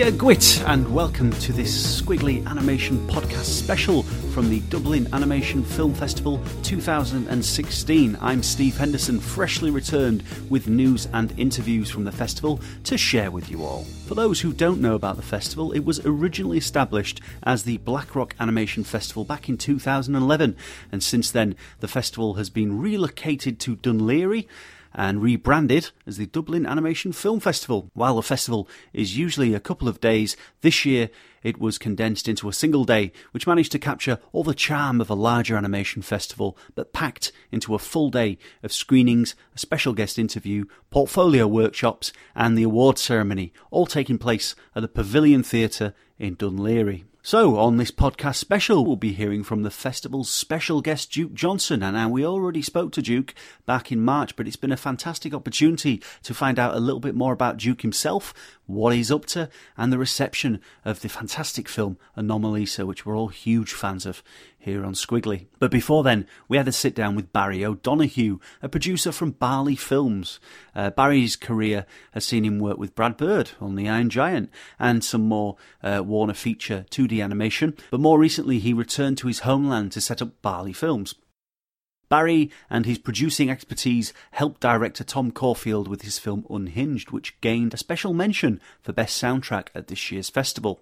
Dia Gwit, and welcome to this Skwigly Animation podcast special from the Dublin Animation Film Festival 2016. I'm Steve Henderson, freshly returned with news and interviews from the festival to share with you all. For those who don't know about the festival, it was originally established as the Blackrock Animation Festival back in 2011, and since then the festival has been relocated to Laoghaire and rebranded as the Dublin Animation Film Festival. While the festival is usually a couple of days, this year it was condensed into a single day, which managed to capture all the charm of a larger animation festival, but packed into a full day of screenings, a special guest interview, portfolio workshops, and the award ceremony, all taking place at the Pavilion Theatre in Laoghaire. So, on this podcast special, we'll be hearing from the festival's special guest, Duke Johnson. And now we already spoke to Duke back in March, but it's been a fantastic opportunity to find out a little bit more about Duke himself, what he's up to, and the reception of the fantastic film Anomalisa, which we're all huge fans of here on Skwigly. But before then, we had a sit down with Barry O'Donoghue, a producer from Barley Films. Uh, Barry's career has seen him work with Brad Bird on The Iron Giant and some more uh, Warner feature 2D animation, but more recently he returned to his homeland to set up Barley Films. Barry and his producing expertise helped director Tom Caulfield with his film Unhinged, which gained a special mention for Best Soundtrack at this year's festival.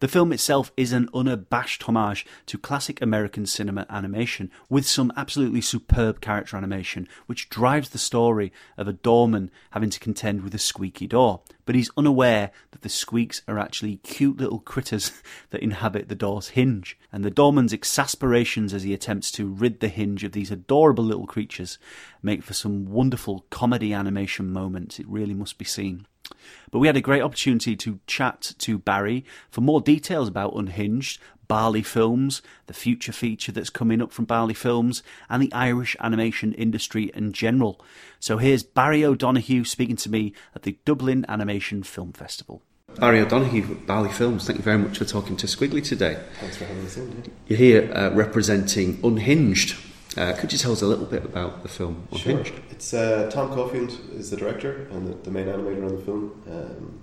The film itself is an unabashed homage to classic American cinema animation, with some absolutely superb character animation, which drives the story of a doorman having to contend with a squeaky door. But he's unaware that the squeaks are actually cute little critters that inhabit the door's hinge, and the doorman's exasperations as he attempts to rid the hinge of these adorable little creatures make for some wonderful comedy animation moments. It really must be seen. But we had a great opportunity to chat to Barry for more details about Unhinged, Barley Films, the future feature that's coming up from Barley Films, and the Irish animation industry in general. So here's Barry O'Donoghue speaking to me at the Dublin Animation Film Festival. Barry O'Donoghue, Barley Films, thank you very much for talking to Skwigly today. Thanks for having us in. You're here uh, representing Unhinged. Uh, could you tell us a little bit about the film Unhinged? Sure. It's uh, Tom Caulfield is the director and the, the main animator on the film, um,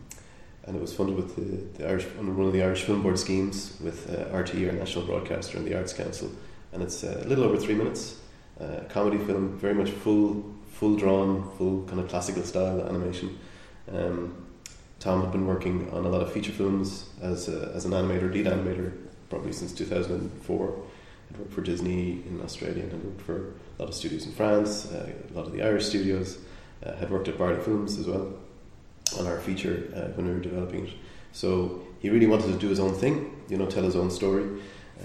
and it was funded with the, the Irish under one of the Irish Film Board schemes with uh, RTE, our national broadcaster, and the Arts Council. And it's uh, a little over three minutes, uh, comedy film, very much full, full drawn, full kind of classical style animation. Um, Tom had been working on a lot of feature films as a, as an animator, lead animator, probably since two thousand and four worked for Disney in Australia and had worked for a lot of studios in France, uh, a lot of the Irish studios. Uh, had worked at Barley Films as well on our feature uh, when we were developing it. So he really wanted to do his own thing, you know, tell his own story,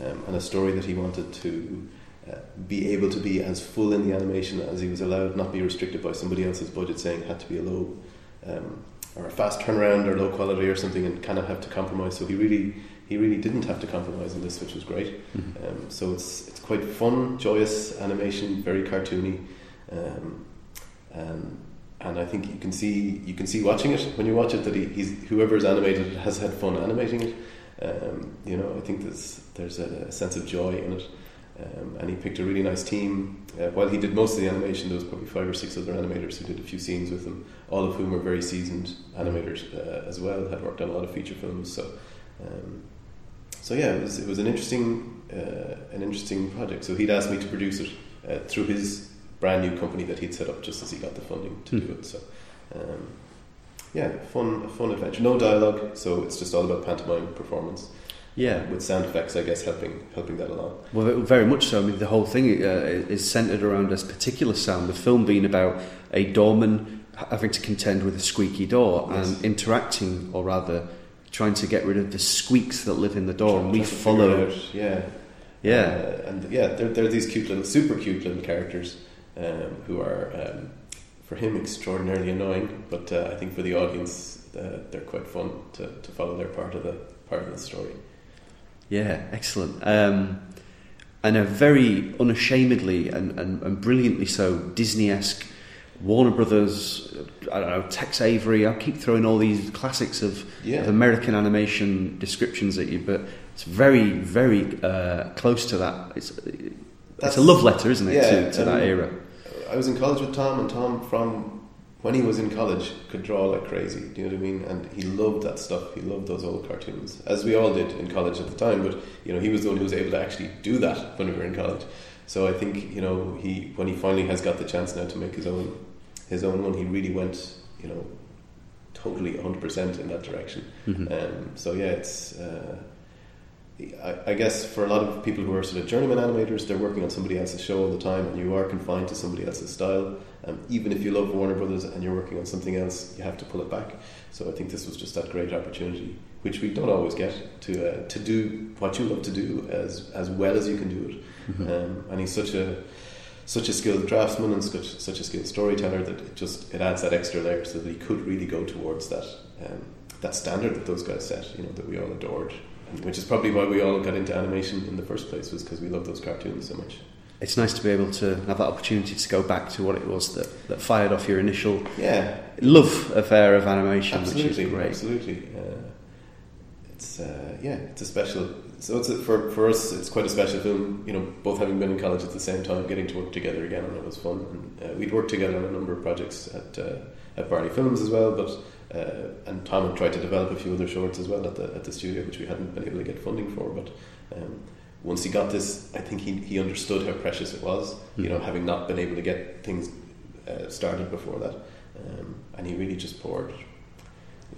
um, and a story that he wanted to uh, be able to be as full in the animation as he was allowed, not be restricted by somebody else's budget saying it had to be a low um, or a fast turnaround or low quality or something, and kind of have to compromise. So he really he really didn't have to compromise on this, which was great. Mm-hmm. Um, so it's it's quite fun, joyous animation, very cartoony, um, um, and I think you can see you can see watching it when you watch it that he, he's whoever's animated it has had fun animating it. Um, you know, I think there's there's a, a sense of joy in it. Um, and he picked a really nice team. Uh, while he did most of the animation, there was probably five or six other animators who did a few scenes with him, all of whom were very seasoned animators uh, as well, had worked on a lot of feature films. So um, so yeah, it was it was an interesting uh, an interesting project. So he'd asked me to produce it uh, through his brand new company that he'd set up just as he got the funding to mm. do it. So um, yeah, fun fun adventure. No dialogue, so it's just all about pantomime performance. Yeah, with sound effects, I guess helping helping that along. Well, very much so. I mean, the whole thing uh, is centered around this particular sound. The film being about a doorman having to contend with a squeaky door yes. and interacting, or rather trying to get rid of the squeaks that live in the door, and we follow. yeah, yeah, uh, and yeah, they're, they're these cute little, super cute little characters um, who are, um, for him, extraordinarily annoying. But uh, I think for the audience, uh, they're quite fun to, to follow their part of the part of the story. Yeah, excellent. Um, and a very unashamedly and, and, and brilliantly so Disney esque Warner Brothers, I don't know, Tex Avery. I keep throwing all these classics of, yeah. of American animation descriptions at you, but it's very, very uh, close to that. It's That's, it's a love letter, isn't it, yeah, to, to that era? I was in college with Tom, and Tom from when he was in college, could draw like crazy. Do you know what I mean? And he loved that stuff. He loved those old cartoons, as we all did in college at the time. But you know, he was the one who was able to actually do that when we were in college. So I think you know he when he finally has got the chance now to make his own his own one, he really went you know totally hundred percent in that direction. Mhm. Um, so yeah, it's. Uh, I, I guess for a lot of people who are sort of journeyman animators, they're working on somebody else's show all the time, and you are confined to somebody else's style. Um, even if you love Warner Brothers and you're working on something else, you have to pull it back. So I think this was just that great opportunity, which we don't always get to uh, to do what you love to do as as well as you can do it. Mhm. Um, and he's such a such a skilled draftsman and such such a skilled storyteller that it just it adds that extra layer so that he could really go towards that um, that standard that those guys set. You know that we all adored, which is probably why we all got into animation in the first place was because we loved those cartoons so much. It's nice to be able to have that opportunity to go back to what it was that, that fired off your initial Yeah, love affair of animation, absolutely, which is great. absolutely. Uh, it's uh, yeah, it's a special. So it's a, for for us, it's quite a special film. You know, both having been in college at the same time, getting to work together again, and it was fun. And uh, we'd worked together on a number of projects at uh, at Barley Films as well. But uh, and Tom had tried to develop a few other shorts as well at the at the studio, which we hadn't been able to get funding for. But um, once he got this, I think he he understood how precious it was. You know, having not been able to get things uh, started before that, um, and he really just poured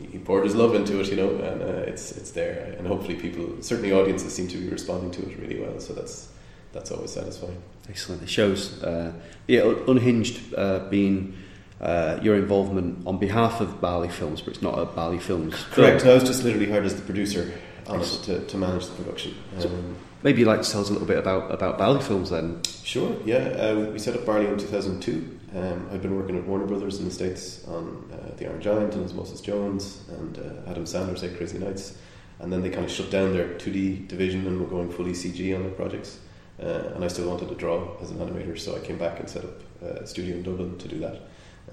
he poured his love into it, you know, and uh, it's it's there, and hopefully people, certainly audiences, seem to be responding to it really well. So that's that's always satisfying. Excellent. It shows, uh, yeah, Unhinged uh, being uh, your involvement on behalf of Barley Films, but it's not a Barley Films. Correct. film. I was just literally hired as the producer on it to, to manage the production. So- Um, Maybe you'd like to tell us a little bit about, about Barley Films then. Sure, yeah. Uh, we set up Barley in 2002. Um, I'd been working at Warner Brothers in the States on uh, The Iron Giant and Osmosis Jones and uh, Adam Sandler's Eight Crazy Nights. And then they kind of shut down their 2D division and were going fully CG on their projects. Uh, and I still wanted to draw as an animator, so I came back and set up uh, a studio in Dublin to do that.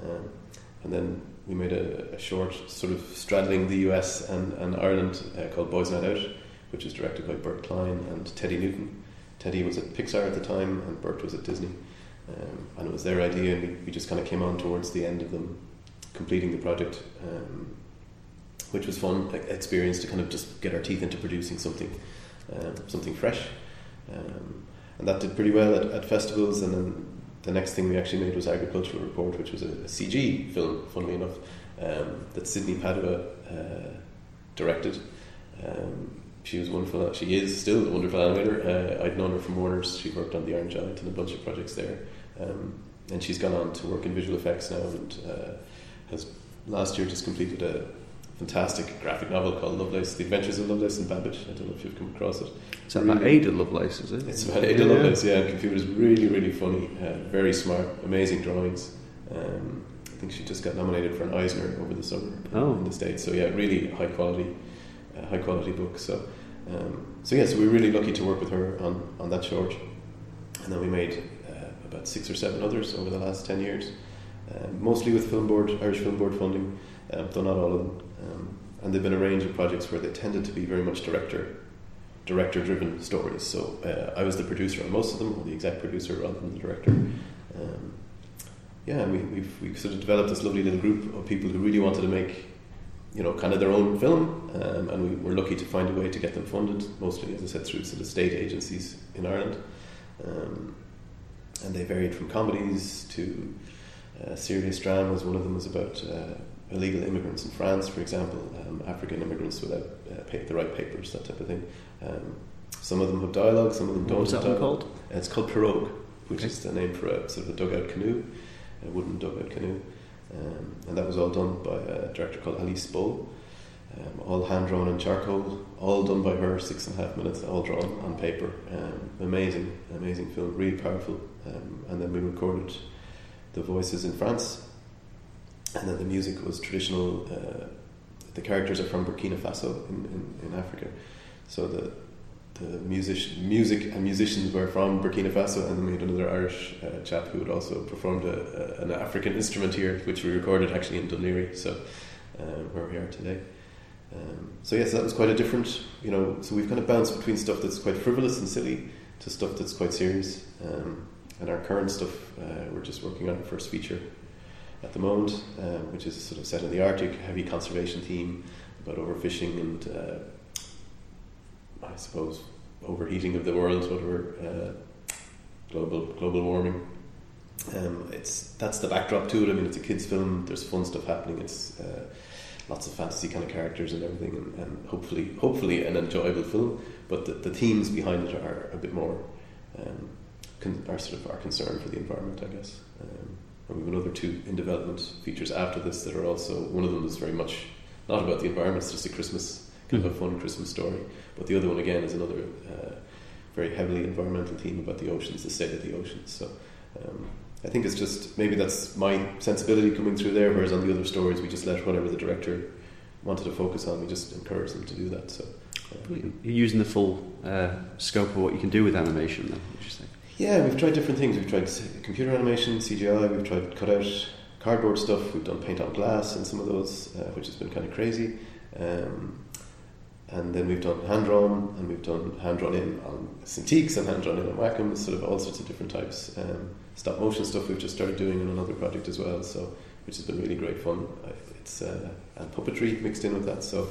Um, and then we made a, a short, sort of straddling the US and, and Ireland uh, called Boys Night Out, which was directed by Bert Klein and Teddy Newton. Teddy was at Pixar at the time, and Bert was at Disney. Um, and it was their idea, and we, we just kind of came on towards the end of them completing the project, um, which was fun experience to kind of just get our teeth into producing something, um, something fresh. Um, and that did pretty well at, at festivals. And then the next thing we actually made was Agricultural Report, which was a, a CG film, funnily enough, um, that Sydney Padua uh, directed. Um, she was wonderful. She is still a wonderful animator. Uh, I'd known her from Warner's. She worked on The Iron Giant and a bunch of projects there. Um, and she's gone on to work in visual effects now and uh, has last year just completed a fantastic graphic novel called Lovelace: The Adventures of Lovelace and Babbage. I don't know if you've come across it. it. Is that about Ada Lovelace, is it? It's about Ada Yeah. Lovelace, yeah. And computer's really, really funny. Uh, very smart, amazing drawings. Um, I think she just got nominated for an Eisner over the summer Oh. in the states. So yeah, really high quality, high quality book. So, um, so yeah, so we we're really lucky to work with her on, on that short, and then we made uh, about six or seven others over the last ten years, um, mostly with Film Board, Irish Film Board funding, um, though not all of them. Um, and they've been a range of projects where they tended to be very much director director driven stories. So uh, I was the producer on most of them, or the exec producer rather than the director. Um, yeah, we, we've, we've sort of developed this lovely little group of people who really wanted to make, you know, kind of their own film, um, and we were lucky to find a way to get them funded, mostly, as I said, through sort of state agencies in Ireland. Um, and they varied from comedies to uh, serious dramas. One of them was about uh, illegal immigrants in France, for example, um, African immigrants without uh, pa- the right papers, that type of thing. Um, some of them have dialogue, some of them don't have that one called? Uh, It's called Pirogue, which Okay. is the name for a sort of a dugout canoe, a wooden dugout canoe. Um, and that was all done by a director called Alice Bowl. Um, all hand drawn in charcoal, all done by her, six and a half minutes, all drawn on paper. Um, amazing, amazing film, really powerful. Um, and then we recorded the voices in France, and then the music was traditional. Uh, the characters are from Burkina Faso in, in, in Africa, so the the music, music and musicians were from Burkina Faso, and we had another Irish uh, chap who had also performed a, a, an African instrument here, which we recorded actually in Dún Laoghaire, so um, where we are today. Um, so yes, that was quite a different, you know. So we've kind of bounced between stuff that's quite frivolous and silly to stuff that's quite serious. Um, and our current stuff, uh, we're just working on our first feature at the moment, um, which is sort of set in the Arctic, heavy conservation theme about overfishing and uh, I suppose overheating of the world, whatever uh, global global warming. Um, it's that's the backdrop to it. I mean, it's a kids' film. There's fun stuff happening. It's uh, lots of fantasy kind of characters and everything, and, and hopefully, hopefully, an enjoyable film. But the, the themes behind it are a bit more um, con- are sort of our concern for the environment, I guess. Um, and we have another two in development features after this that are also one of them is very much not about the environment. It's just a Christmas kind mm-hmm. of a fun Christmas story. But the other one again is another uh, very heavily environmental theme about the oceans, the state of the oceans. So. Um, I think it's just maybe that's my sensibility coming through there. Whereas on the other stories, we just let whatever the director wanted to focus on. We just encourage them to do that. So uh, you're using the full uh, scope of what you can do with animation. Then, would you say? Yeah, we've tried different things. We've tried computer animation, CGI. We've tried cutout cardboard stuff. We've done paint on glass and some of those, uh, which has been kind of crazy. Um, and then we've done hand drawn, and we've done hand drawn in on Cintiqs and hand drawn in on Wacom, sort of all sorts of different types. Um, stop motion stuff we've just started doing in another project as well, so which has been really great fun. It's uh, and puppetry mixed in with that, so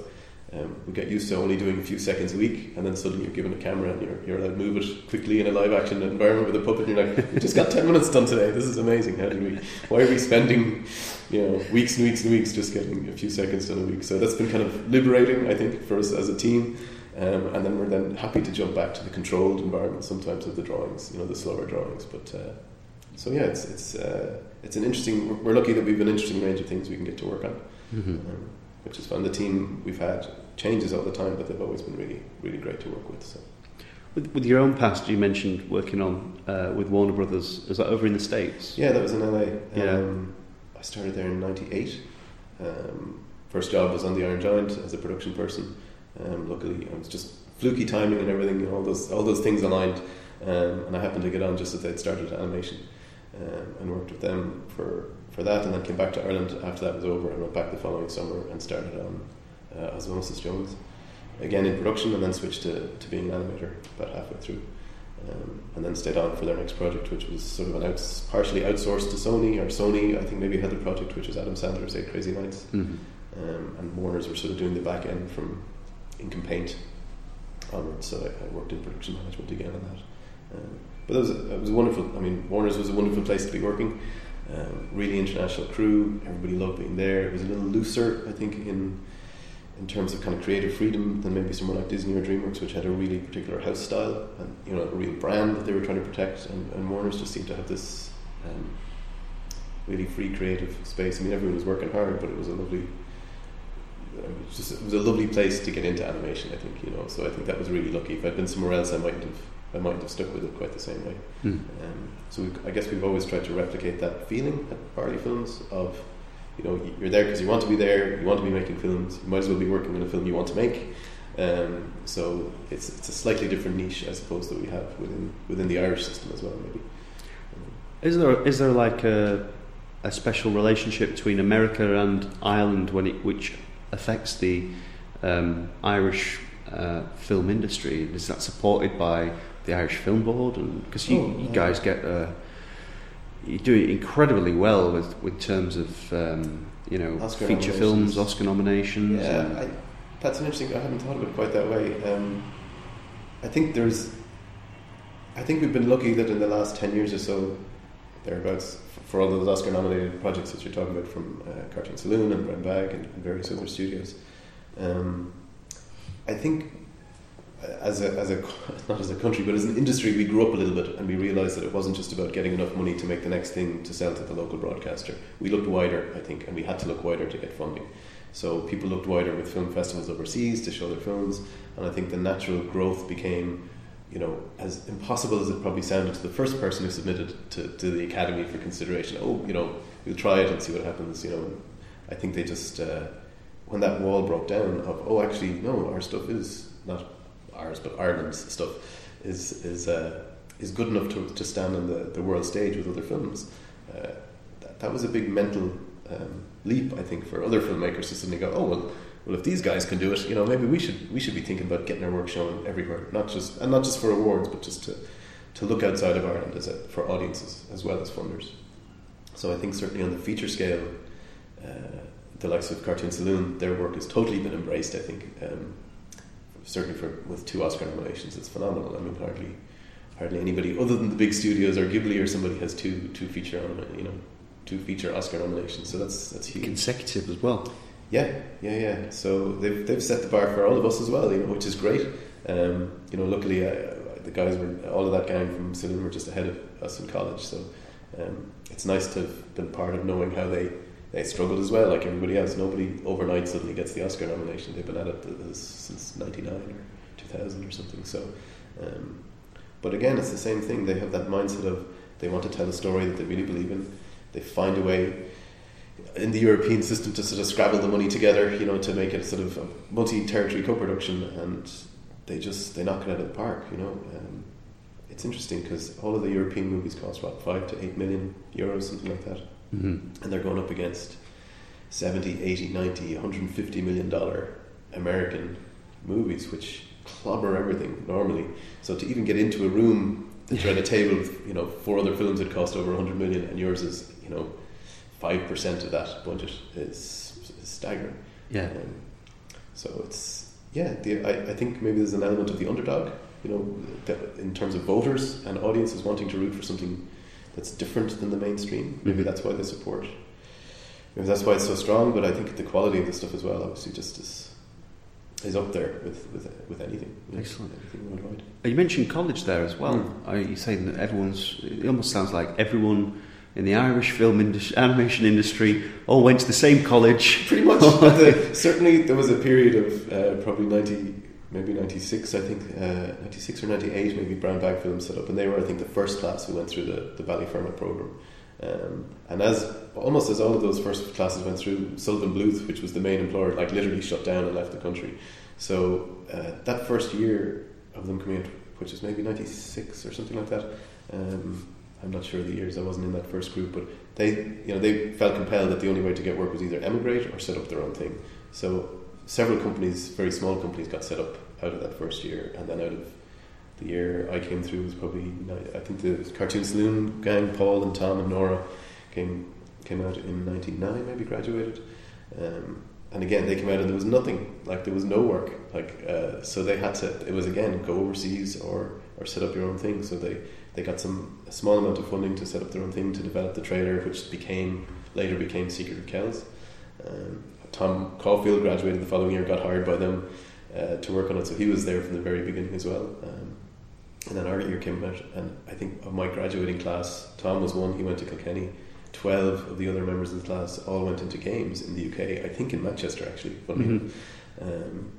um, we get used to only doing a few seconds a week, and then suddenly you're given a camera and you're, you're allowed to move it quickly in a live action environment with a puppet. And you're like, we just got ten minutes done today. This is amazing. How did we? Why are we spending, you know, weeks and weeks and weeks just getting a few seconds done a week? So that's been kind of liberating, I think, for us as a team. Um, and then we're then happy to jump back to the controlled environment sometimes of the drawings, you know, the slower drawings. But uh, so yeah, it's it's uh, it's an interesting. We're lucky that we've an interesting range of things we can get to work on, mm-hmm. um, which is fun. The team we've had changes all the time, but they've always been really really great to work with. So. With, with your own past, you mentioned working on uh, with Warner Brothers. Was that over in the states? Yeah, that was in LA. Yeah. Um, I started there in '98. Um, first job was on the Iron Giant as a production person. Um, luckily, it was just fluky timing and everything, and all those all those things aligned. Um, and I happened to get on just as they'd started animation um, and worked with them for, for that, and then came back to Ireland after that was over and went back the following summer and started on uh, Osmosis Jones again in production, and then switched to, to being an animator about halfway through. Um, and then stayed on for their next project, which was sort of an outs, partially outsourced to Sony, or Sony, I think maybe had the project, which was Adam Sandler's Eight Crazy Nights. Mm-hmm. Um, and Warner's were sort of doing the back end from ink and paint onwards, so I, I worked in production management again on that. Um, but it was, it was wonderful. I mean, Warner's was a wonderful place to be working. Um, really international crew. Everybody loved being there. It was a little looser, I think, in in terms of kind of creative freedom than maybe somewhere like Disney or DreamWorks, which had a really particular house style and you know a real brand that they were trying to protect. And, and Warner's just seemed to have this um, really free creative space. I mean, everyone was working hard, but it was a lovely. It was, just, it was a lovely place to get into animation. I think you know, so I think that was really lucky. If I'd been somewhere else, I mightn't have I might have stuck with it quite the same way. Mm. Um, so I guess we've always tried to replicate that feeling at Barley Films of, you know, you're there because you want to be there, you want to be making films, you might as well be working on a film you want to make. Um, so it's it's a slightly different niche, I suppose, that we have within within the Irish system as well, maybe. Is there is there like a a special relationship between America and Ireland when it which affects the um, Irish uh, film industry? Is that supported by the Irish Film Board, and because you, oh, you guys get uh, you do it incredibly well with with terms of um, you know Oscar feature films, Oscar nominations. Yeah, I, that's an interesting. I haven't thought of it quite that way. Um, I think there's. I think we've been lucky that in the last ten years or so, thereabouts, for all those Oscar nominated projects that you're talking about from uh, Cartoon Saloon and Brown Bag and, and various other studios. Um, I think as a, as a not as a country but as an industry we grew up a little bit and we realized that it wasn't just about getting enough money to make the next thing to sell to the local broadcaster. We looked wider I think and we had to look wider to get funding. So people looked wider with film festivals overseas to show their films and I think the natural growth became you know as impossible as it probably sounded to the first person who submitted to, to the academy for consideration oh you know we'll try it and see what happens you know I think they just uh, when that wall broke down of oh actually no our stuff is not ours, but Ireland's stuff is is uh, is good enough to, to stand on the, the world stage with other films. Uh, that, that was a big mental um, leap, I think, for other filmmakers to suddenly go, oh well, well if these guys can do it, you know, maybe we should we should be thinking about getting our work shown everywhere, not just and not just for awards, but just to to look outside of Ireland as a, for audiences as well as funders. So I think certainly on the feature scale, uh, the likes of Cartoon Saloon, their work has totally been embraced. I think um, certainly for with two Oscar nominations, it's phenomenal. I mean, hardly hardly anybody other than the big studios or Ghibli or somebody has two two feature you know two feature Oscar nominations. So that's that's huge. Consecutive as well. Yeah, yeah, yeah. So they've they've set the bar for all of us as well, you know, which is great. Um, you know, luckily uh, the guys were all of that gang from Saloon were just ahead of us in college, so um, it's nice to have been part of knowing how they they struggled as well, like everybody else. Nobody overnight suddenly gets the Oscar nomination. They've been at it since '99 or 2000 or something. So, um, but again, it's the same thing. They have that mindset of they want to tell a story that they really believe in. They find a way in the European system to sort of scrabble the money together, you know, to make it sort of a multi-territory co-production, and they just they knock it out of the park, you know. Um, it's interesting because all of the European movies cost what five to eight million euros, something like that, mm-hmm. and they're going up against 70, 80, 90, 150 million dollar American movies, which clobber everything normally. So to even get into a room that at a table with you know four other films that cost over 100 million, and yours is you know five percent of that budget is, is staggering. Yeah. Um, so it's yeah. The, I, I think maybe there's an element of the underdog. You know, in terms of voters and audiences wanting to root for something that's different than the mainstream. Maybe that's why they support. Maybe that's why it's so strong. But I think the quality of the stuff as well, obviously, just is is up there with with, with anything. Excellent. Anything worldwide. You mentioned college there as well. Mm. Are you saying that everyone's? It almost sounds like everyone in the Irish film industry, animation industry all went to the same college. Pretty much. the, certainly, there was a period of uh, probably 90, maybe 96, I think, uh, 96 or 98, maybe Brown Bag Films set up, and they were, I think, the first class who went through the, the Ballyfermot programme. Um, and as almost as all of those first classes went through, Sullivan Bluth, which was the main employer, like literally shut down and left the country. So uh, that first year of them coming out, which is maybe 96 or something like that, um, I'm not sure the years I wasn't in that first group, but they you know they felt compelled that the only way to get work was either emigrate or set up their own thing. So several companies, very small companies, got set up out of that first year, and then out of the year I came through was probably I think the Cartoon Saloon gang, Paul and Tom and Nora, came came out in '99, maybe graduated. Um, and again, they came out and there was nothing, like there was no work, like uh, so they had to. It was again go overseas or or set up your own thing. So they they got some a small amount of funding to set up their own thing to develop the trailer, which became later became Secret of Kells. Um, Tom Caulfield graduated the following year, got hired by them uh, to work on it, so he was there from the very beginning as well. Um, and then our year came out, and I think of my graduating class, Tom was one. He went to Kilkenny. Twelve of the other members of the class all went into games in the UK. I think in Manchester actually. Mm-hmm. Um,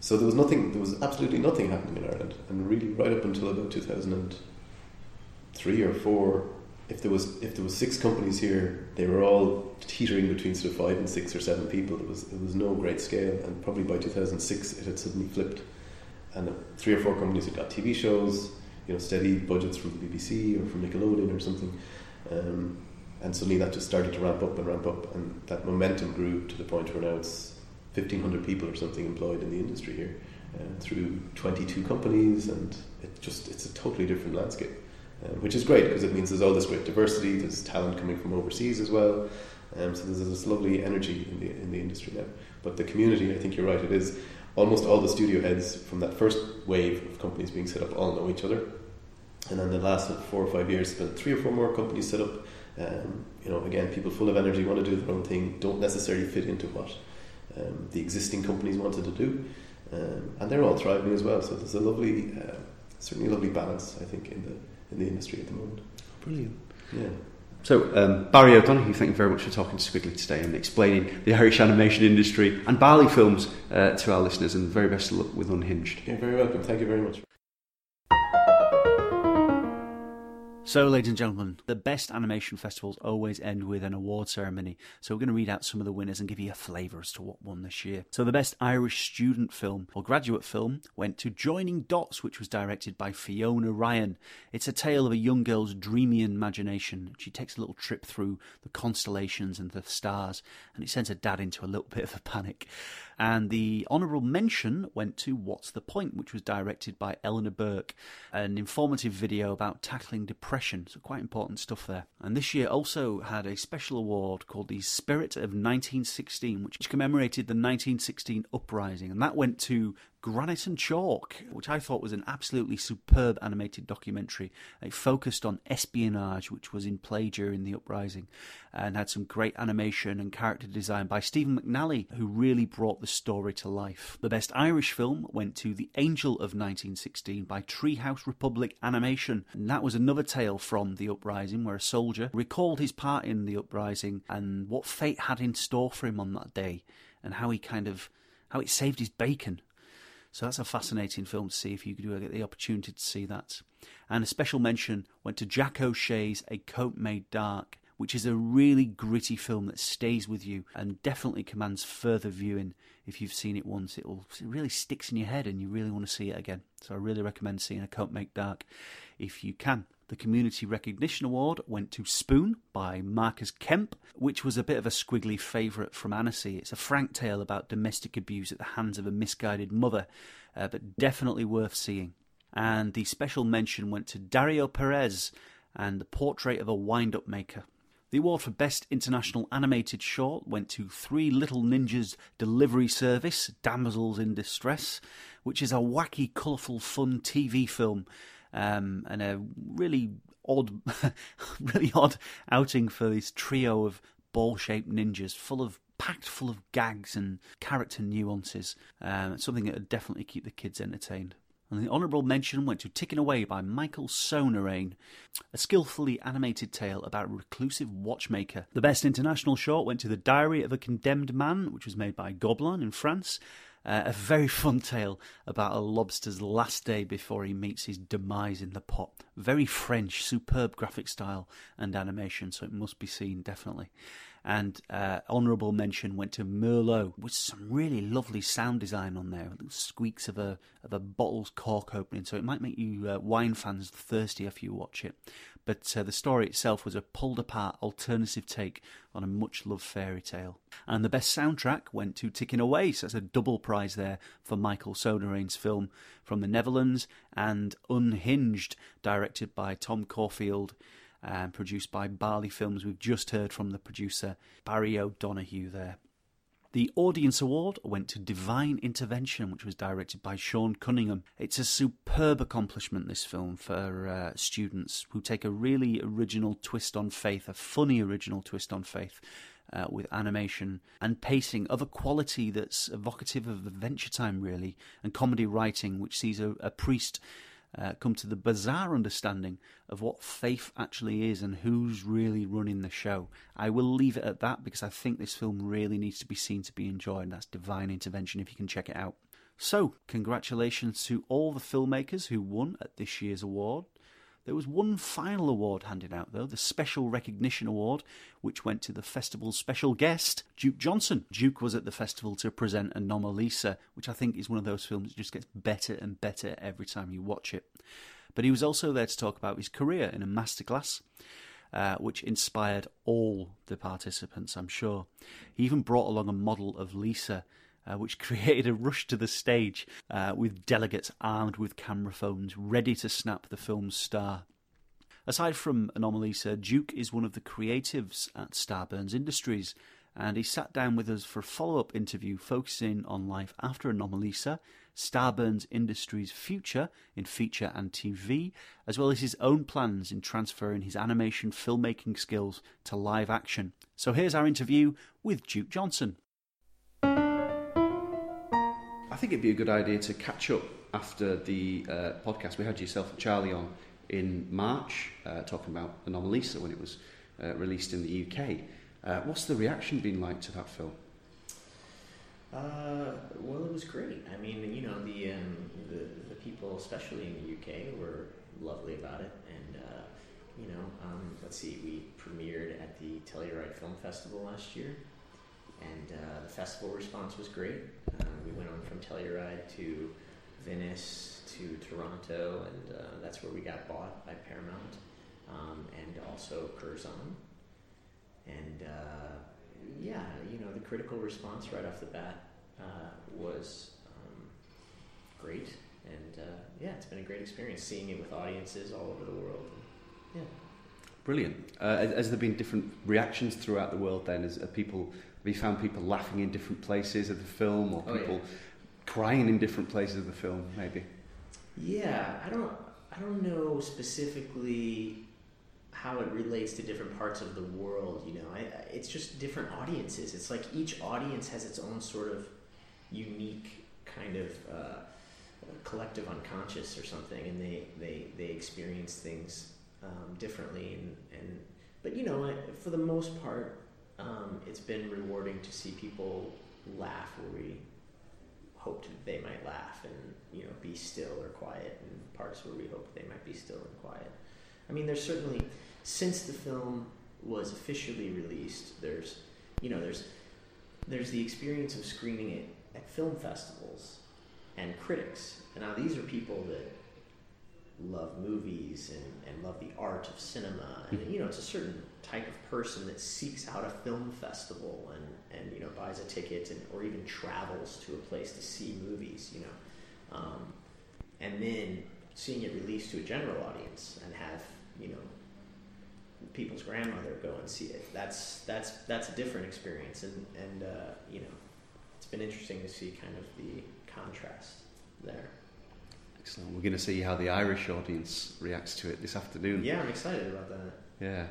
so there was nothing. There was absolutely nothing happening in Ireland, and really right up until about two thousand and three or four, if there was if there was six companies here, they were all teetering between sort of five and six or seven people. It was it was no great scale, and probably by two thousand six, it had suddenly flipped, and three or four companies had got TV shows, you know, steady budgets from the BBC or from Nickelodeon or something, um, and suddenly that just started to ramp up and ramp up, and that momentum grew to the point where now it's fifteen hundred people or something employed in the industry here. Uh, through 22 companies, and it just it's a totally different landscape um, which is great because it means there's all this great diversity. There's talent coming from overseas as well. Um, so there's this lovely energy in the in the industry now. But the community, I think you're right. It is almost all the studio heads from that first wave of companies being set up all know each other, and then the last four or five years, been three or four more companies set up. Um, you know, again, people full of energy want to do their own thing, don't necessarily fit into what um, the existing companies wanted to do, um, and they're all thriving as well. So there's a lovely, uh, certainly a lovely balance, I think, in the in the industry at the moment. Brilliant. Yeah. So, um, Barry O'Donoghue, thank you very much for talking to Skwigly today and explaining the Irish animation industry and Barley films uh, to our listeners, and very best of luck with Unhinged. You're very welcome. Thank you very much. So, ladies and gentlemen, the best animation festivals always end with an award ceremony. So, we're going to read out some of the winners and give you a flavour as to what won this year. So, the best Irish student film or graduate film went to Joining Dots, which was directed by Fiona Ryan. It's a tale of a young girl's dreamy imagination. She takes a little trip through the constellations and the stars, and it sends her dad into a little bit of a panic. And the honourable mention went to What's the Point, which was directed by Eleanor Burke, an informative video about tackling depression. So, quite important stuff there. And this year also had a special award called the Spirit of 1916, which commemorated the 1916 uprising. And that went to Granite and Chalk, which I thought was an absolutely superb animated documentary. It focused on espionage, which was in play during the uprising, and had some great animation and character design by Stephen McNally, who really brought the story to life. The best Irish film went to The Angel of 1916 by Treehouse Republic Animation, and that was another tale from the uprising where a soldier recalled his part in the uprising and what fate had in store for him on that day, and how he kind of how it saved his bacon so that's a fascinating film to see if you do get the opportunity to see that. And a special mention went to Jack O'Shea's A Coat Made Dark, which is a really gritty film that stays with you and definitely commands further viewing. If you've seen it once, it, really sticks in your head and you really want to see it again. So I really recommend seeing A Coat Made Dark if you can. The Community Recognition Award went to Spoon by Marcus Kemp, which was a bit of a Skwigly favourite from Annecy. It's a frank tale about domestic abuse at the hands of a misguided mother, uh, but definitely worth seeing. And the special mention went to Dario Perez and The Portrait of a Wind Up Maker. The award for Best International Animated Short went to Three Little Ninjas Delivery Service, Damsels in Distress, which is a wacky, colourful, fun TV film um, and a really odd, really odd outing for this trio of ball-shaped ninjas, full of packed full of gags and character nuances. Um, something that would definitely keep the kids entertained. And the honourable mention went to Ticking Away by Michael Sonarain, a skillfully animated tale about a reclusive watchmaker. The best international short went to The Diary of a Condemned Man, which was made by Gobelins in France, uh, a very fun tale about a lobster's last day before he meets his demise in the pot. Very French, superb graphic style and animation, so it must be seen definitely. And uh, honourable mention went to Merlot with some really lovely sound design on there, the squeaks of a of a bottle's cork opening. So it might make you uh, wine fans thirsty if you watch it. But uh, the story itself was a pulled apart alternative take on a much loved fairy tale. And the best soundtrack went to Ticking Away, so that's a double prize there for Michael Sonarain's film from the Netherlands, and Unhinged, directed by Tom Caulfield and produced by Barley Films. We've just heard from the producer Barry O'Donoghue there. The Audience Award went to Divine Intervention, which was directed by Sean Cunningham. It's a superb accomplishment, this film, for uh, students who take a really original twist on faith, a funny original twist on faith. Uh, with animation and pacing of a quality that's evocative of Adventure Time, really, and comedy writing, which sees a, a priest uh, come to the bizarre understanding of what faith actually is and who's really running the show. I will leave it at that because I think this film really needs to be seen to be enjoyed. That's Divine Intervention if you can check it out. So, congratulations to all the filmmakers who won at this year's award. There was one final award handed out, though, the Special Recognition Award, which went to the festival's special guest, Duke Johnson. Duke was at the festival to present Anomalisa, which I think is one of those films that just gets better and better every time you watch it. But he was also there to talk about his career in a masterclass. Uh, which inspired all the participants, I'm sure. He even brought along a model of Lisa, uh, which created a rush to the stage uh, with delegates armed with camera phones ready to snap the film's star. Aside from Anomalisa, Duke is one of the creatives at Starburns Industries, and he sat down with us for a follow up interview focusing on life after Anomalisa, Starburns Industries' future in feature and TV, as well as his own plans in transferring his animation filmmaking skills to live action. So here's our interview with Duke Johnson. I think it'd be a good idea to catch up after the uh, podcast. We had yourself and Charlie on in March uh, talking about Anomalisa when it was uh, released in the UK. Uh, what's the reaction been like to that film? Uh, well, it was great. I mean, you know, the, um, the, the people, especially in the UK, were lovely about it. And uh, you know, um, let's see, we premiered at the Telluride Film Festival last year and uh, the festival response was great. Uh, we went on from Telluride to Venice to Toronto, and uh, that's where we got bought by Paramount, um, and also Curzon. And uh, yeah, you know, the critical response right off the bat uh, was um, great, and uh, yeah, it's been a great experience seeing it with audiences all over the world. Yeah. Brilliant. Has, there been different reactions throughout the world? Then, have people have you found people laughing in different places of the film, or Oh, yeah. people crying in different places of the film? Maybe. Yeah, I don't I don't know specifically how it relates to different parts of the world. You know, I, it's just different audiences. It's like each audience has its own sort of unique kind of uh, collective unconscious or something, and they they they experience things um, differently. And and but you know, for the most part, um, it's been rewarding to see people laugh where we hoped they might laugh and you know be still or quiet and parts where we hoped they might be still and quiet. I mean, there's certainly since the film was officially released, there's you know there's there's the experience of screening it at film festivals and critics. And now these are people that love movies and, and love the art of cinema. And you know, it's a certain type of person that seeks out a film festival and, and you know buys a ticket and or even travels to a place to see movies. You know, um, and then seeing it released to a general audience and have you know people's grandmother go and see it. That's that's that's a different experience, and and uh, you know, it's been interesting to see kind of the contrast there. Excellent. We're going to see how the Irish audience reacts to it this afternoon. Yeah, I'm excited about that. Yeah.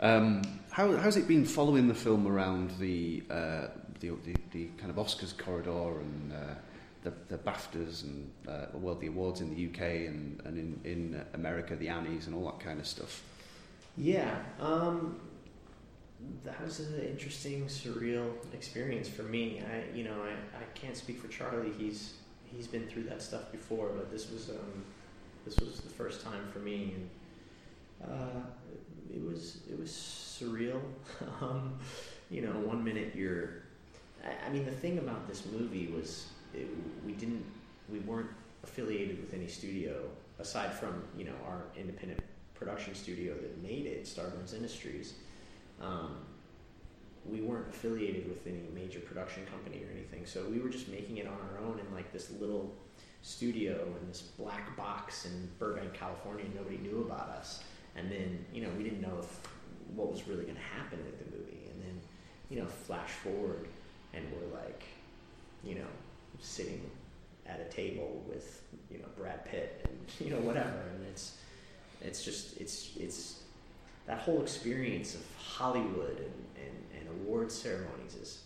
Um, how, how's it been following the film around the, uh, the, the, the kind of Oscars corridor and uh, the, the BAFTAs and, uh, well, the awards in the UK and, and in, in America, the Annies and all that kind of stuff? Yeah, um, that was an interesting, surreal experience for me. I, you know, I, I can't speak for Charlie. He's he's been through that stuff before, but this was um, this was the first time for me, and uh, it was it was surreal. um, you know, one minute you're, I, I mean, the thing about this movie was it, we didn't we weren't affiliated with any studio aside from you know our independent production studio that made it, Starburns Industries. Um, we weren't affiliated with any major production company or anything, so we were just making it on our own in like this little studio in this black box in Burbank, California. Nobody knew about us, and then you know we didn't know if what was really going to happen with the movie, and then you know flash forward, and we're like, you know, sitting at a table with you know Brad Pitt and you know whatever, and it's it's just it's it's that whole experience of Hollywood and, and, and award ceremonies is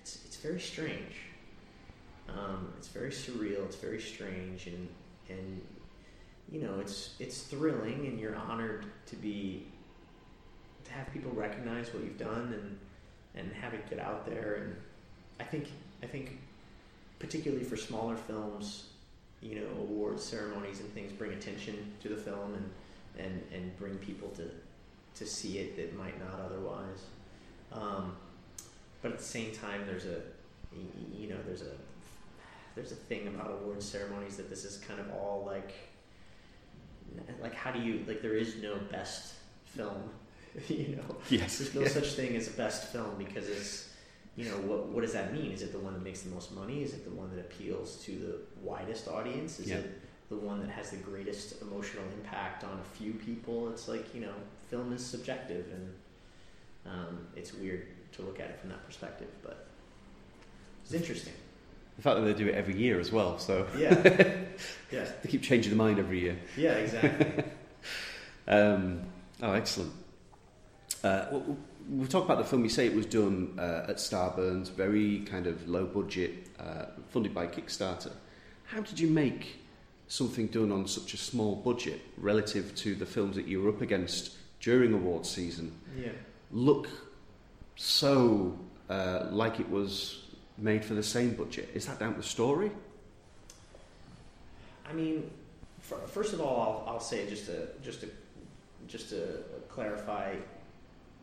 it's it's very strange. Um, it's very surreal. It's very strange, and and you know it's it's thrilling, and you're honored to be to have people recognize what you've done and and have it get out there. And I think I think particularly for smaller films, you know, award ceremonies and things bring attention to the film and and and bring people to to see it that might not otherwise. Um, but at the same time, there's a you know there's a there's a thing about award ceremonies that this is kind of all like how do you like there is no best film you know Yes. there's no Yeah. such thing as a best film because it's you know what what does that mean is it the one that makes the most money is it the one that appeals to the widest audience is Yeah. it the one that has the greatest emotional impact on a few people it's like you know film is subjective and um, it's weird to look at it from that perspective but it's interesting The fact that they do it every year as well, so yeah yeah they keep changing their mind every year. yeah exactly Um, oh, excellent. Uh, we'll, we'll talk about the film. You say it was done uh, at Starburns, very kind of low budget, uh, funded by Kickstarter. How did you make something done on such a small budget relative to the films that you were up against during awards season yeah look so uh, like it was made for the same budget? Is that down to the story? I mean, fir- first of all, I'll, I'll say just to just to just to clarify,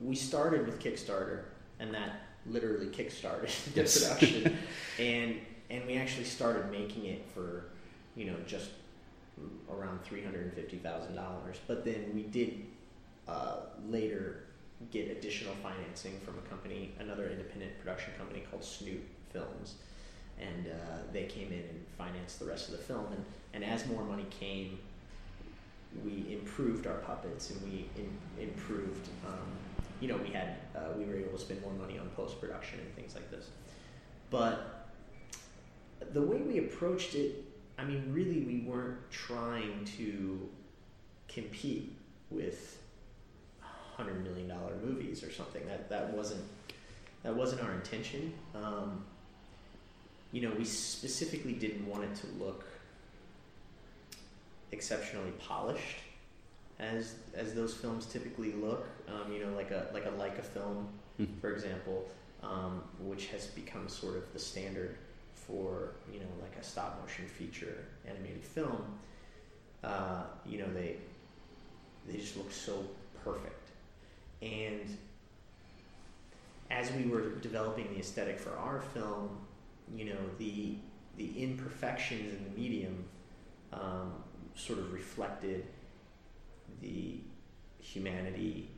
we started with Kickstarter, and that literally kickstarted the Yes. production, and and we actually started making it for you know just around three hundred and fifty thousand dollars. But then we did uh, later get additional financing from a company, another independent production company called Snoot Films, and uh, they came in and financed the rest of the film. And, and as more money came, we improved our puppets and we in, improved. Um, you know, we had uh, we were able to spend more money on post production and things like this. But the way we approached it, I mean, really, we weren't trying to compete with hundred million dollar movies or something. That that wasn't that wasn't our intention. Um, you know, we specifically didn't want it to look exceptionally polished as as those films typically look. Um, you know, like a like a Laika film, Mm-hmm. for example, um, which has become sort of the standard for you know like a stop motion feature animated film. Uh, you know, they they just look so perfect, and as we were developing the aesthetic for our film, you know the the imperfections in the medium um, sort of reflected the humanity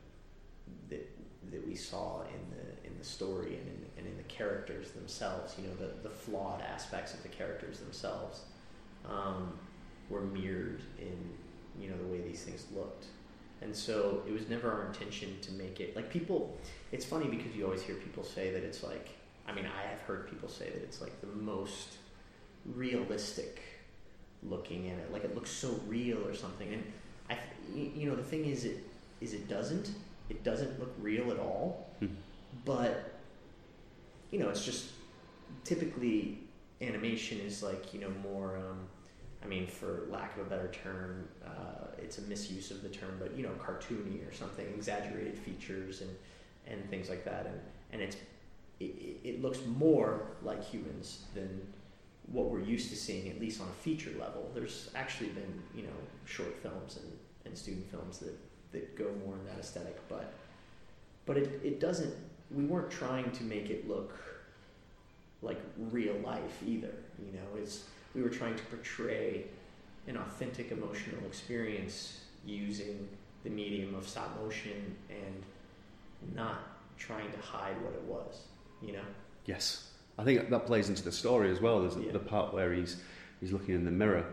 that that we saw in the in the story and in, and in the characters themselves. You know, the, the flawed aspects of the characters themselves um, were mirrored in you know the way these things looked. And so it was never our intention to make it like people. It's funny because you always hear people say that it's like. I mean, I have heard people say that it's like the most realistic looking in it. Like it looks so real or something. And I, you know, the thing is, it is it doesn't. It doesn't look real at all. Hmm. But you know, it's just typically animation is like you know more. Um, I mean, for lack of a better term, uh, it's a misuse of the term, but you know, cartoony or something, exaggerated features and and things like that, and and it's it, it looks more like humans than what we're used to seeing, at least on a feature level. There's actually been you know short films and, and student films that that go more in that aesthetic, but but it, it doesn't. We weren't trying to make it look like real life either. You know, it's we were trying to portray an authentic emotional experience using the medium of stop motion and not trying to hide what it was. You know. Yes, I think that plays into the story as well. There's Yeah. the part where he's he's looking in the mirror,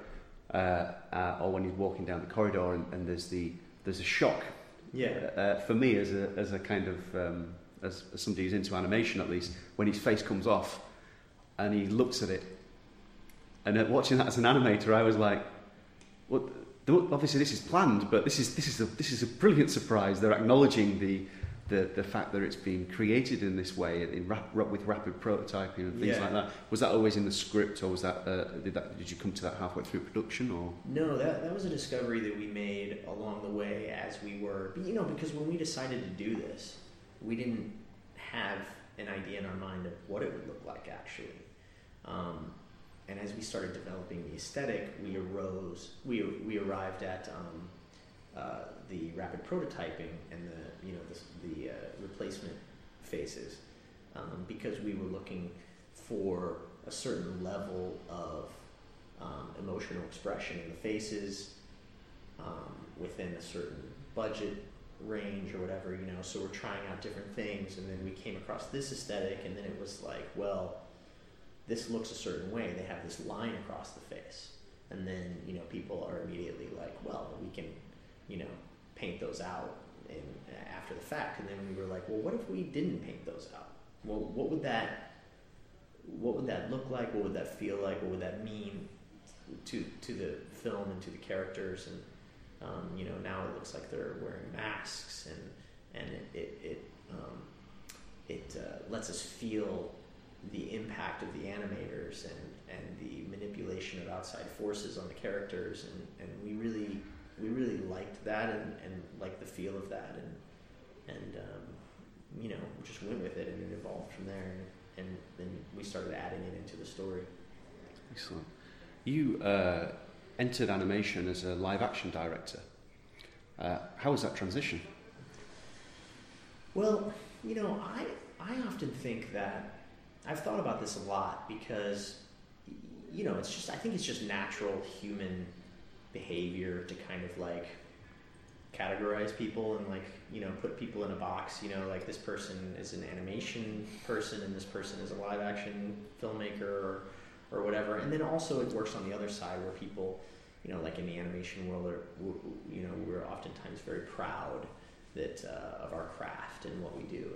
uh, uh, or when he's walking down the corridor, and, and there's the there's a shock. Yeah. Uh, for me, as a as a kind of um, as, as somebody who's into animation, at least, when his face comes off, and he looks at it, and uh, watching that as an animator, I was like, well, obviously this is planned, but this is this is a this is a brilliant surprise. They're acknowledging the the, the fact that it's been created in this way in rap, rap, with rapid prototyping and things Yeah. like that. Was that always in the script, or was that, uh, did that did you come to that halfway through production, or No, that, that was a discovery that we made along the way as we were, you know, because when we decided to do this, we didn't have an idea in our mind of what it would look like actually. Um, and as we started developing the aesthetic, we arose, we, we arrived at um, uh, the rapid prototyping and the, you know, the, the uh, replacement phases um, because we were looking for a certain level of um, emotional expression in the faces um, within a certain budget range or whatever, you know. So we're trying out different things, and then we came across this aesthetic, and then it was like, well, this looks a certain way. They have this line across the face, and then you know people are immediately like, well, we can, you know, paint those out in, after the fact. And then we were like, well, what if we didn't paint those out? Well, what would that what would that look like? What would that feel like? What would that mean to to the film and to the characters? And um, you know, now it looks like they're wearing masks, and and it it it, um, it uh, lets us feel the impact of the animators and and the manipulation of outside forces on the characters, and and we really we really liked that and and liked the feel of that, and and um, you know just went with it, and it evolved from there. And, and then we started adding it into the story. Excellent. You uh, entered animation as a live action director. Uh, how was that transition? Well, you know, I I often think that I've thought about this a lot because you know, it's just I think it's just natural human behavior to kind of like categorize people and like you know put people in a box you know like this person is an animation person and this person is a live action filmmaker or, or whatever and then also it works on the other side where people you know, like in the animation world, we're, you know, we're oftentimes very proud that uh, of our craft and what we do.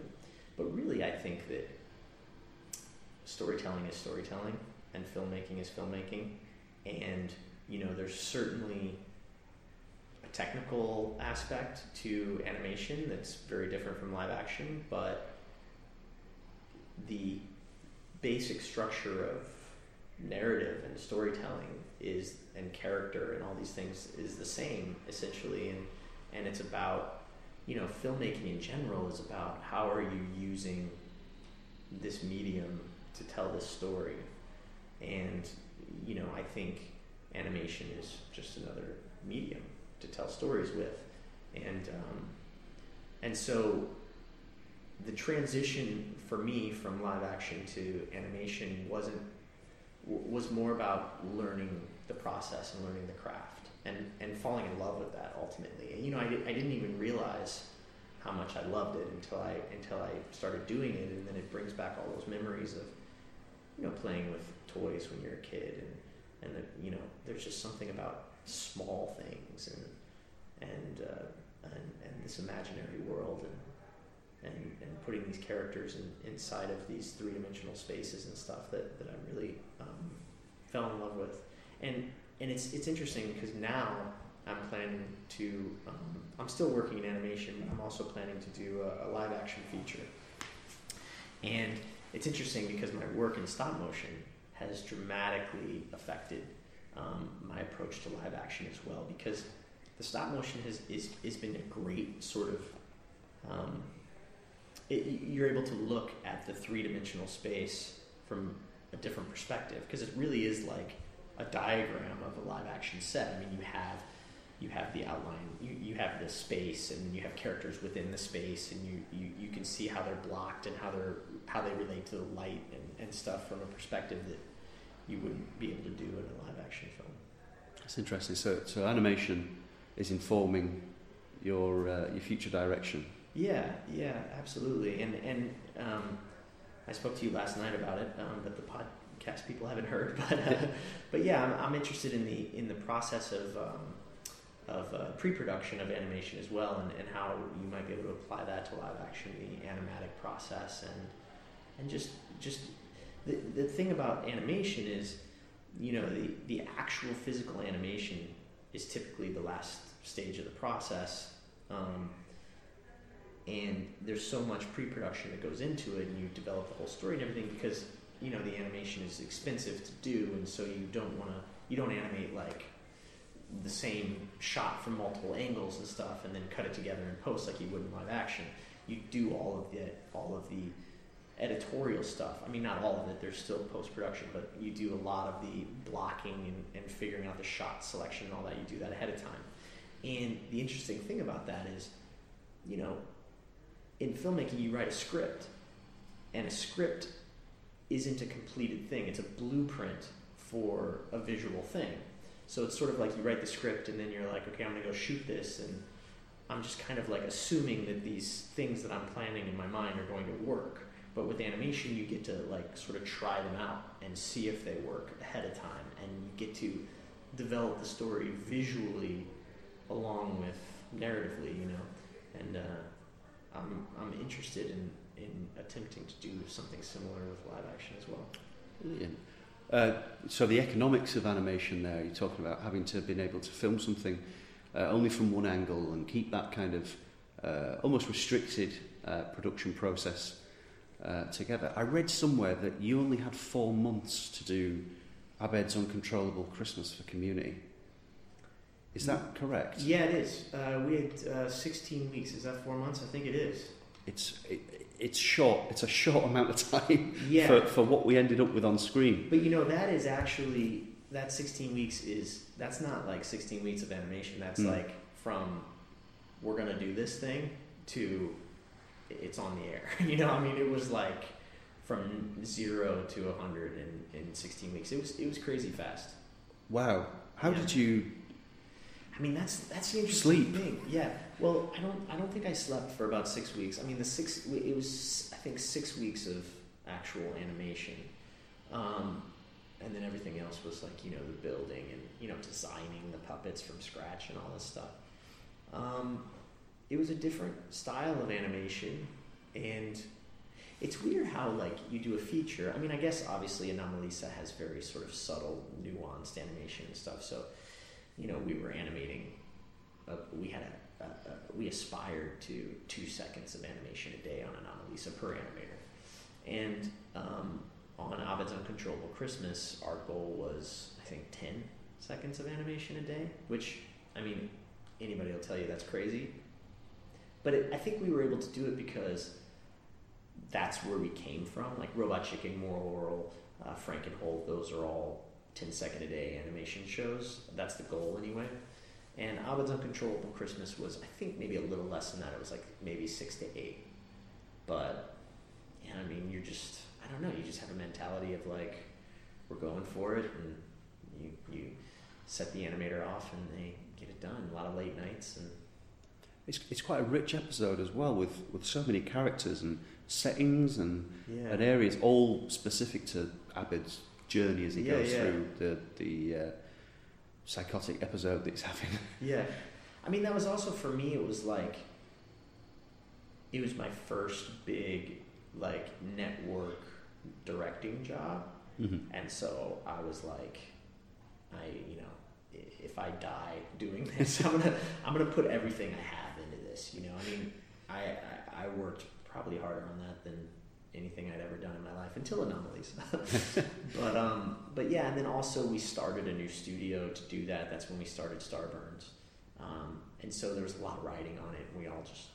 But really, I think that storytelling is storytelling, and filmmaking is filmmaking, and you know, there's certainly a technical aspect to animation that's very different from live action, but the basic structure of narrative and storytelling is and character and all these things is the same essentially and and it's about you know filmmaking in general is about how are you using this medium to tell this story. And you know i think animation is just another medium to tell stories with and um, and so the transition for me from live action to animation wasn't was more about learning the process and learning the craft and, and falling in love with that ultimately. And you know, I, I didn't even realize how much I loved it until I until I started doing it, and then it brings back all those memories of you know playing with toys when you're a kid, and and you know, there's just something about small things and and uh, and, and this imaginary world and and, and putting these characters in, inside of these three dimensional spaces and stuff that, that I really um, fell in love with. And and it's it's interesting because now I'm planning to um, I'm still working in animation, I'm also planning to do a, a, live action feature. And it's interesting because my work in stop motion has dramatically affected um, my approach to live action as well because the stop motion has is, has been a great sort of um, it, you're able to look at the three dimensional space from a different perspective because it really is like a diagram of a live action set. I mean, you have you have the outline, you, you have the space, and you have characters within the space, and you, you, you can see how they're blocked and how they're how they relate to the light and, and stuff from a perspective that you wouldn't be able to do in a live action film. That's interesting. So so animation is informing your uh, your future direction. Yeah, yeah, absolutely. And and um, I spoke to you last night about it, um, but the podcast people haven't heard. But uh, but yeah, I'm, I'm, interested in the in the process of um, of uh, pre-production of animation as well, and, and how you might be able to apply that to live action, the animatic process, and and just just the the thing about animation is, you know, the the actual physical animation is typically the last stage of the process. Um, and there's so much pre-production that goes into it and you develop the whole story and everything because you know the animation is expensive to do and so you don't want to you don't animate like the same shot from multiple angles and stuff and then cut it together in post like you would in live action you do all of the all of the editorial stuff i mean not all of it there's still post-production but you do a lot of the blocking and, and figuring out the shot selection and all that you do that ahead of time and the interesting thing about that is you know in filmmaking, you write a script, and a script isn't a completed thing. It's a blueprint for a visual thing. So it's sort of like you write the script, and then you're like, okay, I'm gonna go shoot this, and I'm just kind of like assuming that these things that I'm planning in my mind are going to work. But with animation, you get to like sort of try them out and see if they work ahead of time, and you get to develop the story visually along with narratively, you know. And uh, I'm, I'm interested in, in attempting to do something similar with live action as well. Brilliant. Uh, so the economics of animation there, you're talking about having to been able to film something uh, only from one angle and keep that kind of uh, almost restricted uh, production process uh, together. I read somewhere that you only had four months to do Abed's Uncontrollable Christmas for Community. Is that correct? Yeah, it is. Uh, we had uh, 16 weeks. Is that four months? I think it is. It's it, it's short. It's a short amount of time yeah. for, for what we ended up with on screen. But you know that is actually that 16 weeks is that's not like 16 weeks of animation. That's mm. like from we're gonna do this thing to it's on the air. you know, I mean, it was like from zero to a 100 in, in 16 weeks. It was it was crazy fast. Wow. How yeah. did you I mean, that's that's the interesting Sleep. thing. Yeah. Well, I don't I don't think I slept for about six weeks. I mean, the six it was I think six weeks of actual animation. Um, and then everything else was like you know the building and you know designing the puppets from scratch and all this stuff. Um, it was a different style of animation, and it's weird how like you do a feature. I mean, I guess obviously Anomalisa has very sort of subtle, nuanced animation and stuff. So, you know, we were animating. Uh, we had a, a, a, we aspired to two seconds of animation a day on Anomalisa per animator, and um, on Abed's Uncontrollable Christmas, our goal was I think ten seconds of animation a day, which I mean, anybody will tell you that's crazy. But it, I think we were able to do it because that's where we came from. Like Robot Chicken, Moral Orel, uh, Frankenhole, those are all 10 second a day animation shows. That's the goal anyway. And Abed's Uncontrollable Christmas was, I think, maybe a little less than that. It was like maybe six to eight. But, yeah, I mean, you're just, I don't know, you just have a mentality of like, we're going for it, and you, you set the animator off and they get it done. A lot of late nights and it's, it's quite a rich episode as well with, with so many characters and settings and, yeah. and areas all specific to Abed's journey as he Yeah, goes yeah. through the the uh, psychotic episode that he's having. Yeah. I mean, that was also for me, it was like, it was my first big, like, network directing job. mm-hmm. And so I was like, I, you know, if I die doing this, I'm gonna, I'm gonna put everything I have this. You know, I mean, I, I, I worked probably harder on that than anything I'd ever done in my life until Anomalisa. but um, but yeah, and then also we started a new studio to do that. That's when we started Starburns. Um, and so there was a lot of writing on it, and we all just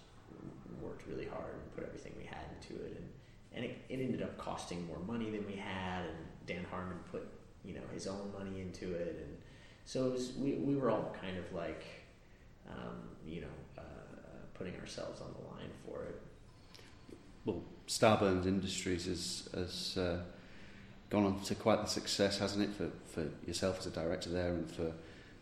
worked really hard and put everything we had into it, and and it, it ended up costing more money than we had, and Dan Harmon put you know his own money into it, and so it was we we were all kind of like um, you know putting ourselves on the line for it. Well, Starburns Industries has, has uh, gone on to quite the success, hasn't it, for, for yourself as a director there and for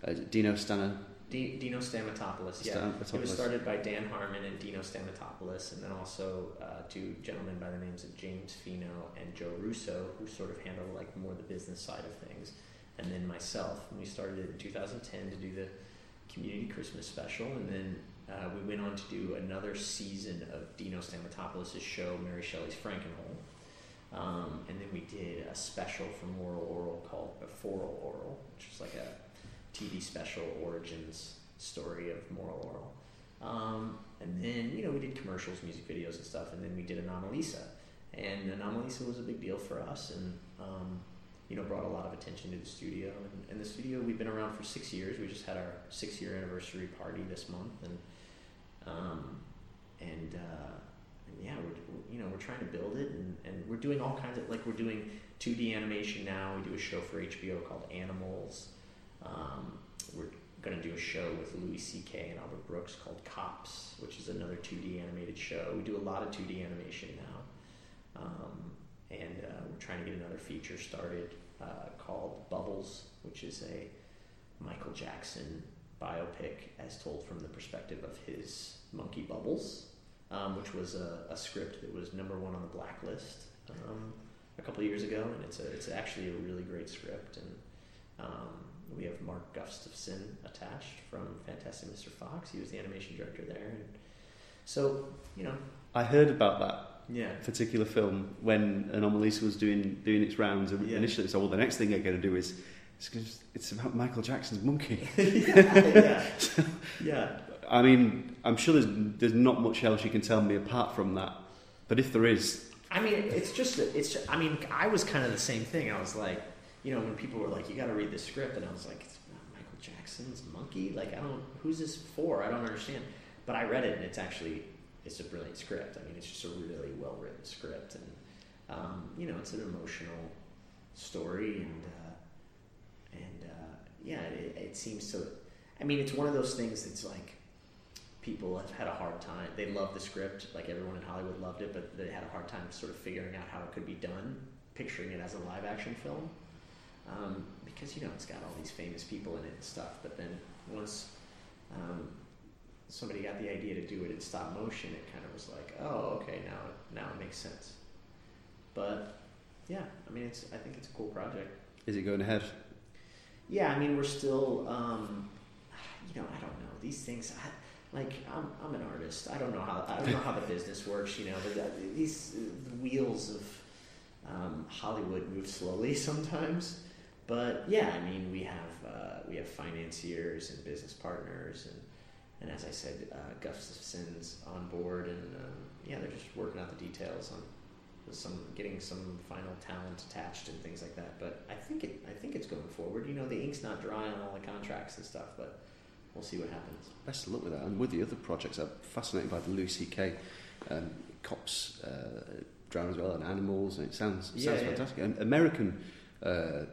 uh, Dino Stana? D- Dino Stamatopoulos, yeah. It was started by Dan Harmon and Dino Stamatopoulos, and then also uh, two gentlemen by the names of James Fino and Joe Russo, who sort of handle like more the business side of things, and then myself. And we started it in 2010 to do the community Christmas special, and then uh, we went on to do another season of Dino Stamatopoulos' show, Mary Shelley's Frankenhole. Um, and then we did a special for Moral Orel called Beforel Orel, which was like a TV special origins story of Moral Orel. Um, and then, you know, we did commercials, music videos, and stuff. And then we did Anomalisa. And Anomalisa was a big deal for us and, um, you know, brought a lot of attention to the studio. And, and the studio, we've been around for six years. We just had our six year anniversary party this month. And, um, and, uh, and yeah, we're, you know, we're trying to build it and, and we're doing all kinds of, like, we're doing 2D animation now. We do a show for HBO called Animals. Um, we're going to do a show with Louis C.K. and Albert Brooks called Cops, which is another 2D animated show. We do a lot of 2D animation now. Um, and uh, we're trying to get another feature started uh, called Bubbles, which is a Michael Jackson biopic as told from the perspective of his monkey Bubbles, um, which was a, a script that was number one on the blacklist um, a couple of years ago, and it's a, it's actually a really great script. And um, we have Mark Gustafson attached from Fantastic Mr. Fox. He was the animation director there, and so you know, I heard about that yeah, particular film when Anomalisa was doing doing its rounds. And Yeah. initially, so well, the next thing they're going to do is it's, it's about Michael Jackson's monkey. yeah, yeah, yeah. I mean, I'm sure there's there's not much else you can tell me apart from that. But if there is, I mean, it's just, it's. Just, I mean, I was kind of the same thing. I was like, you know, when people were like, "You got to read the script," and I was like, it's about "Michael Jackson's monkey." Like, I don't. Who's this for? I don't understand. But I read it, and it's actually, it's a brilliant script. I mean, it's just a really well written script, and um, you know, it's an emotional story, and uh, and uh, yeah, it, it seems to. I mean, it's one of those things that's like people have had a hard time. They love the script, like everyone in Hollywood loved it, but they had a hard time sort of figuring out how it could be done, picturing it as a live action film, um, because you know it's got all these famous people in it and stuff. But then once um, somebody got the idea to do it in stop motion, it kind of was like, oh, okay, now now it makes sense. But yeah, I mean, it's I think it's a cool project. Is it going ahead? Yeah, I mean, we're still, um, you know, I don't know these things. I, like I'm, I'm an artist. I don't know how I don't know how the business works. You know, but these the wheels of um, Hollywood move slowly sometimes. But yeah, I mean, we have uh, we have financiers and business partners, and and as I said, uh, Gustafson's on board, and um, yeah, they're just working out the details on some getting some final talent attached and things like that. But I think it I think it's going forward. You know, the ink's not dry on all the contracts and stuff, but we'll see what happens. Best of luck with that. And with the other projects, I'm fascinated by the Louis C.K. Um, cops uh, drama as well, and animals, and it sounds Yeah, sounds yeah. fantastic. And American uh,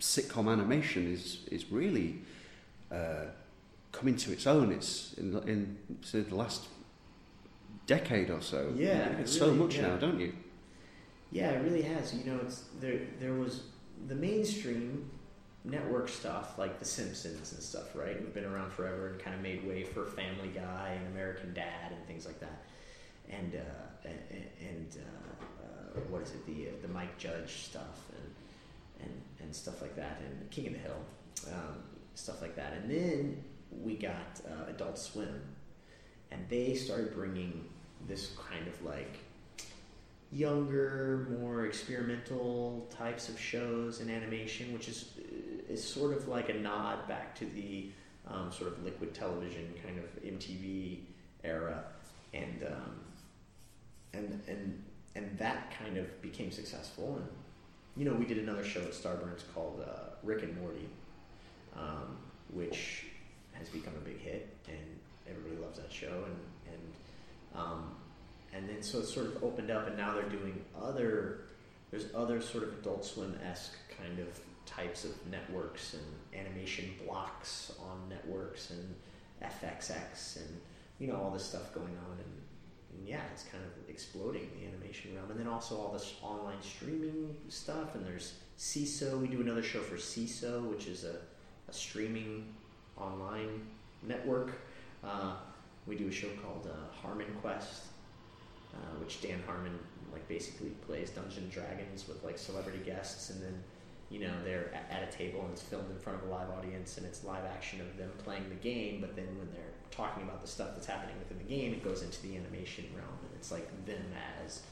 sitcom animation is is really uh, coming to its own. It's in in say, the last decade or so. Yeah, you get it so much yeah. now, don't you? Yeah, it really has. You know, it's there. There was the mainstream network stuff like The Simpsons and stuff, right? Who've been around forever and kind of made way for Family Guy and American Dad and things like that. And uh, and, and uh, uh, what is it? The uh, the Mike Judge stuff and and and stuff like that. And King of the Hill, um, stuff like that. And then we got uh, Adult Swim, and they started bringing this kind of like younger, more experimental types of shows and animation, which is is sort of like a nod back to the um, sort of liquid television kind of MTV era, and um, and and and that kind of became successful. And you know, we did another show at Starburns called uh, Rick and Morty, um, which has become a big hit, and everybody loves that show. And and um, and then so it sort of opened up, and now they're doing other. There's other sort of Adult Swim esque kind of types of networks and animation blocks on networks and FXX and you know all this stuff going on and, and yeah, it's kind of exploding the animation realm. And then also all this online streaming stuff. And there's Seeso. We do another show for Seeso, which is a, a streaming online network. Uh, we do a show called uh, Harmon Quest, uh, which Dan Harmon like basically plays Dungeons and Dragons with like celebrity guests, and then you know they're at a table and it's filmed in front of a live audience, and it's live action of them playing the game. But then when they're talking about the stuff that's happening within the game, it goes into the animation realm, and it's like them as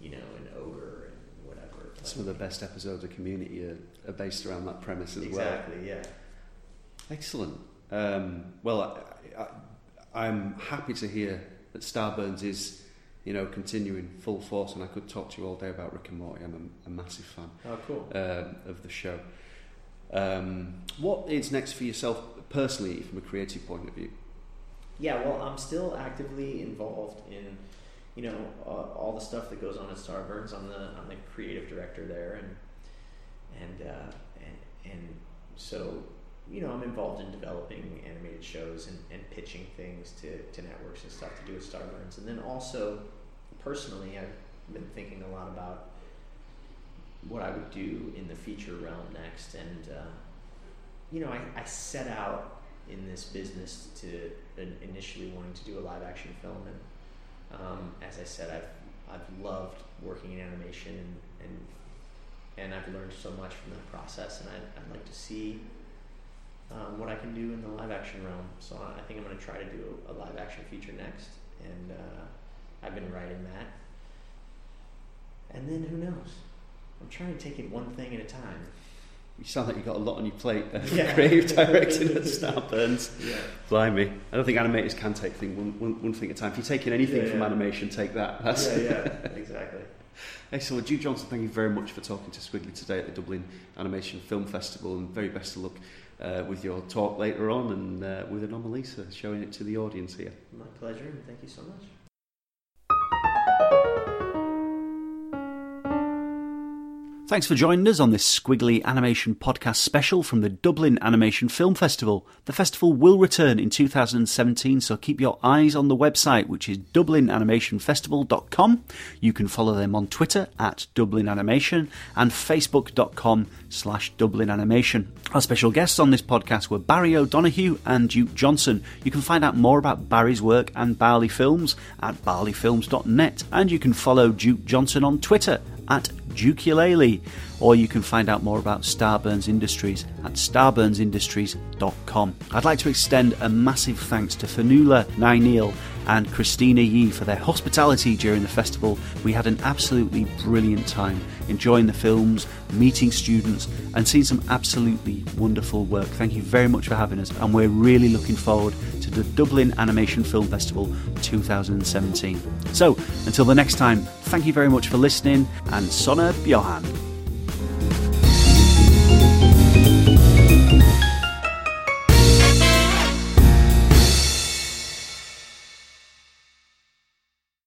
you know an ogre and whatever. Some of the best episodes of Community are, are based around that premise as well. exactly, yeah. Excellent. Um, well, I, I, I'm happy to hear that Starburns is, you know, continuing full force, and I could talk to you all day about Rick and Morty. I'm a, a massive fan Oh, cool. um, of the show. Um, what is next for yourself personally, from a creative point of view? Yeah, well, I'm still actively involved in, you know, uh, all the stuff that goes on at Starburns. I'm the I'm the creative director there, and and uh, and and so you know I'm involved in developing animated shows and, and pitching things to, to networks and stuff to do at Starburns, and then also personally I've been thinking a lot about what I would do in the feature realm next, and uh, you know I, I set out in this business to initially wanting to do a live action film. And um, as I said I've I've loved working in animation and, and and I've learned so much from that process. And I'd, I'd like to see um, what I can do in the live action realm. So I think I'm going to try to do a live action feature next. And uh, I've been writing that and then who knows I'm trying to take it one thing at a time You sound like you've got a lot on your plate. Uh, Yeah. Creative directing at Starburns. yeah Blimey. I don't think animators can take thing one, one, one thing at a time. If you're taking anything Yeah, from animation, take that. That's yeah yeah exactly Excellent. Duke Johnson, thank you very much for talking to Skwigly today at the Dublin Animation Film Festival, and very best of luck uh, with your talk later on and uh, with Anomalisa, showing it to the audience here. my pleasure and thank you so much Thanks for joining us on this Skwigly Animation Podcast special from the Dublin Animation Film Festival. The festival will return in 2017, so keep your eyes on the website, which is dublinanimationfestival.com. You can follow them on Twitter at Dublin Animation and facebook.com slash Dublin Animation. Our special guests on this podcast were Barry O'Donoghue and Duke Johnson. You can find out more about Barry's work and Barley Films at barleyfilms.net, and you can follow Duke Johnson on Twitter at Dukulele, or you can find out more about Starburns Industries at starburnsindustries.com. I'd like to extend a massive thanks to Fanula Nainil and Christina Yee for their hospitality during the festival. We had an absolutely brilliant time enjoying the films, meeting students, and seeing some absolutely wonderful work. Thank you very much for having us, and we're really looking forward to the Dublin Animation Film Festival 2017. So, until the next time, thank you very much for listening, and Sona Bjohan.